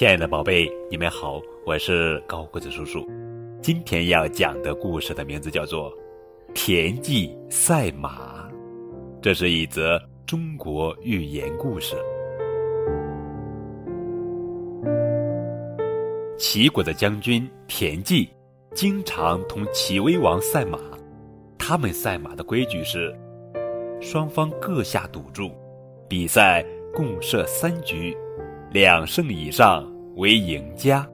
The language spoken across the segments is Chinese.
亲爱的宝贝，你们好，我是高个子叔叔。今天要讲的故事的名字叫做《田忌赛马》，这是一则中国寓言故事。齐国的将军田忌经常同齐威王赛马，他们赛马的规矩是：双方各下赌注，比赛共设三局。两胜以上为赢家。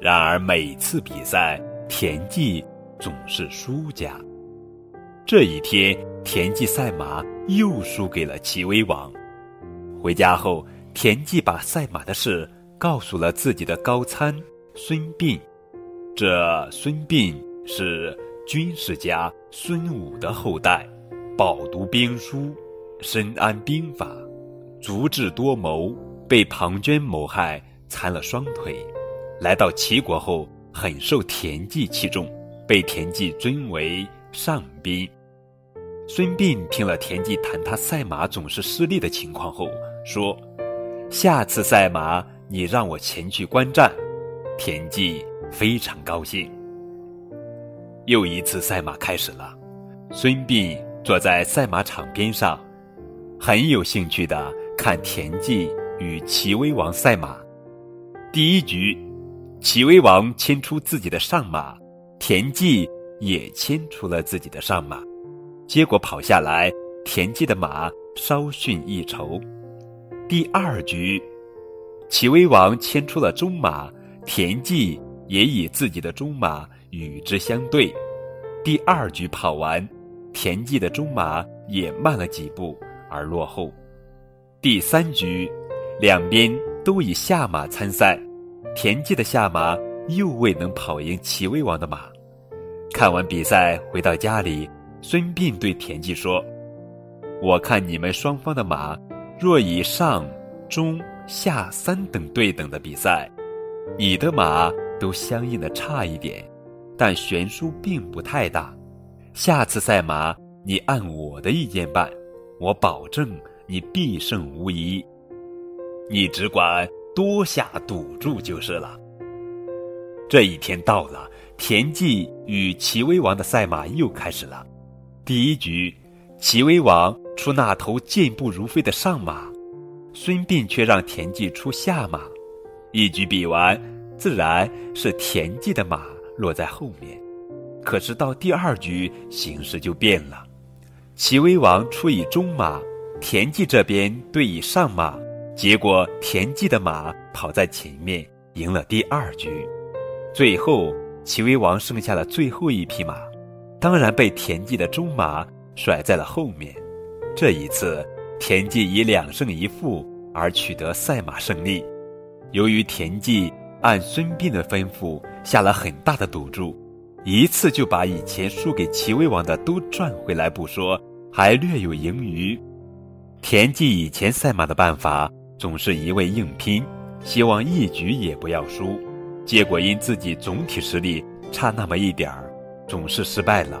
然而每次比赛，田忌总是输家。这一天，田忌赛马又输给了齐威王。回家后，田忌把赛马的事告诉了自己的高参孙膑。这孙膑是军事家孙武的后代，饱读兵书，深谙兵法，足智多谋。被庞涓谋害，残了双腿。来到齐国后，很受田忌器重，被田忌尊为上宾。孙膑听了田忌谈他赛马总是失利的情况后，说：“下次赛马，你让我前去观战。”田忌非常高兴。又一次赛马开始了，孙膑坐在赛马场边上，很有兴趣的看田忌。与齐威王赛马，第一局，齐威王牵出自己的上马，田忌也牵出了自己的上马，结果跑下来，田忌的马稍逊一筹。第二局，齐威王牵出了中马，田忌也以自己的中马与之相对。第二局跑完，田忌的中马也慢了几步而落后。第三局。两边都以下马参赛，田忌的下马又未能跑赢齐威王的马。看完比赛回到家里，孙膑对田忌说：“我看你们双方的马，若以上、中、下三等对等的比赛，你的马都相应的差一点，但悬殊并不太大。下次赛马你按我的意见办，我保证你必胜无疑。”你只管多下赌注就是了。这一天到了，田忌与齐威王的赛马又开始了。第一局，齐威王出那头健步如飞的上马，孙膑却让田忌出下马。一局比完，自然是田忌的马落在后面。可是到第二局，形势就变了，齐威王出以中马，田忌这边对以上马。结果田忌的马跑在前面，赢了第二局。最后齐威王剩下了最后一匹马，当然被田忌的中马甩在了后面。这一次，田忌以两胜一负而取得赛马胜利。由于田忌按孙膑的吩咐下了很大的赌注，一次就把以前输给齐威王的都赚回来不说，还略有盈余。田忌以前赛马的办法。总是一味硬拼，希望一局也不要输，结果因自己总体实力差那么一点儿，总是失败了。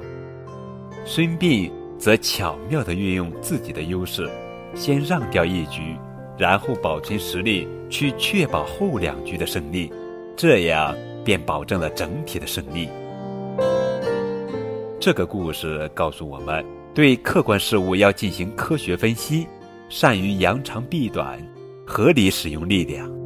孙膑则巧妙地运用自己的优势，先让掉一局，然后保存实力去确保后两局的胜利，这样便保证了整体的胜利。这个故事告诉我们，对客观事物要进行科学分析，善于扬长避短。合理使用力量。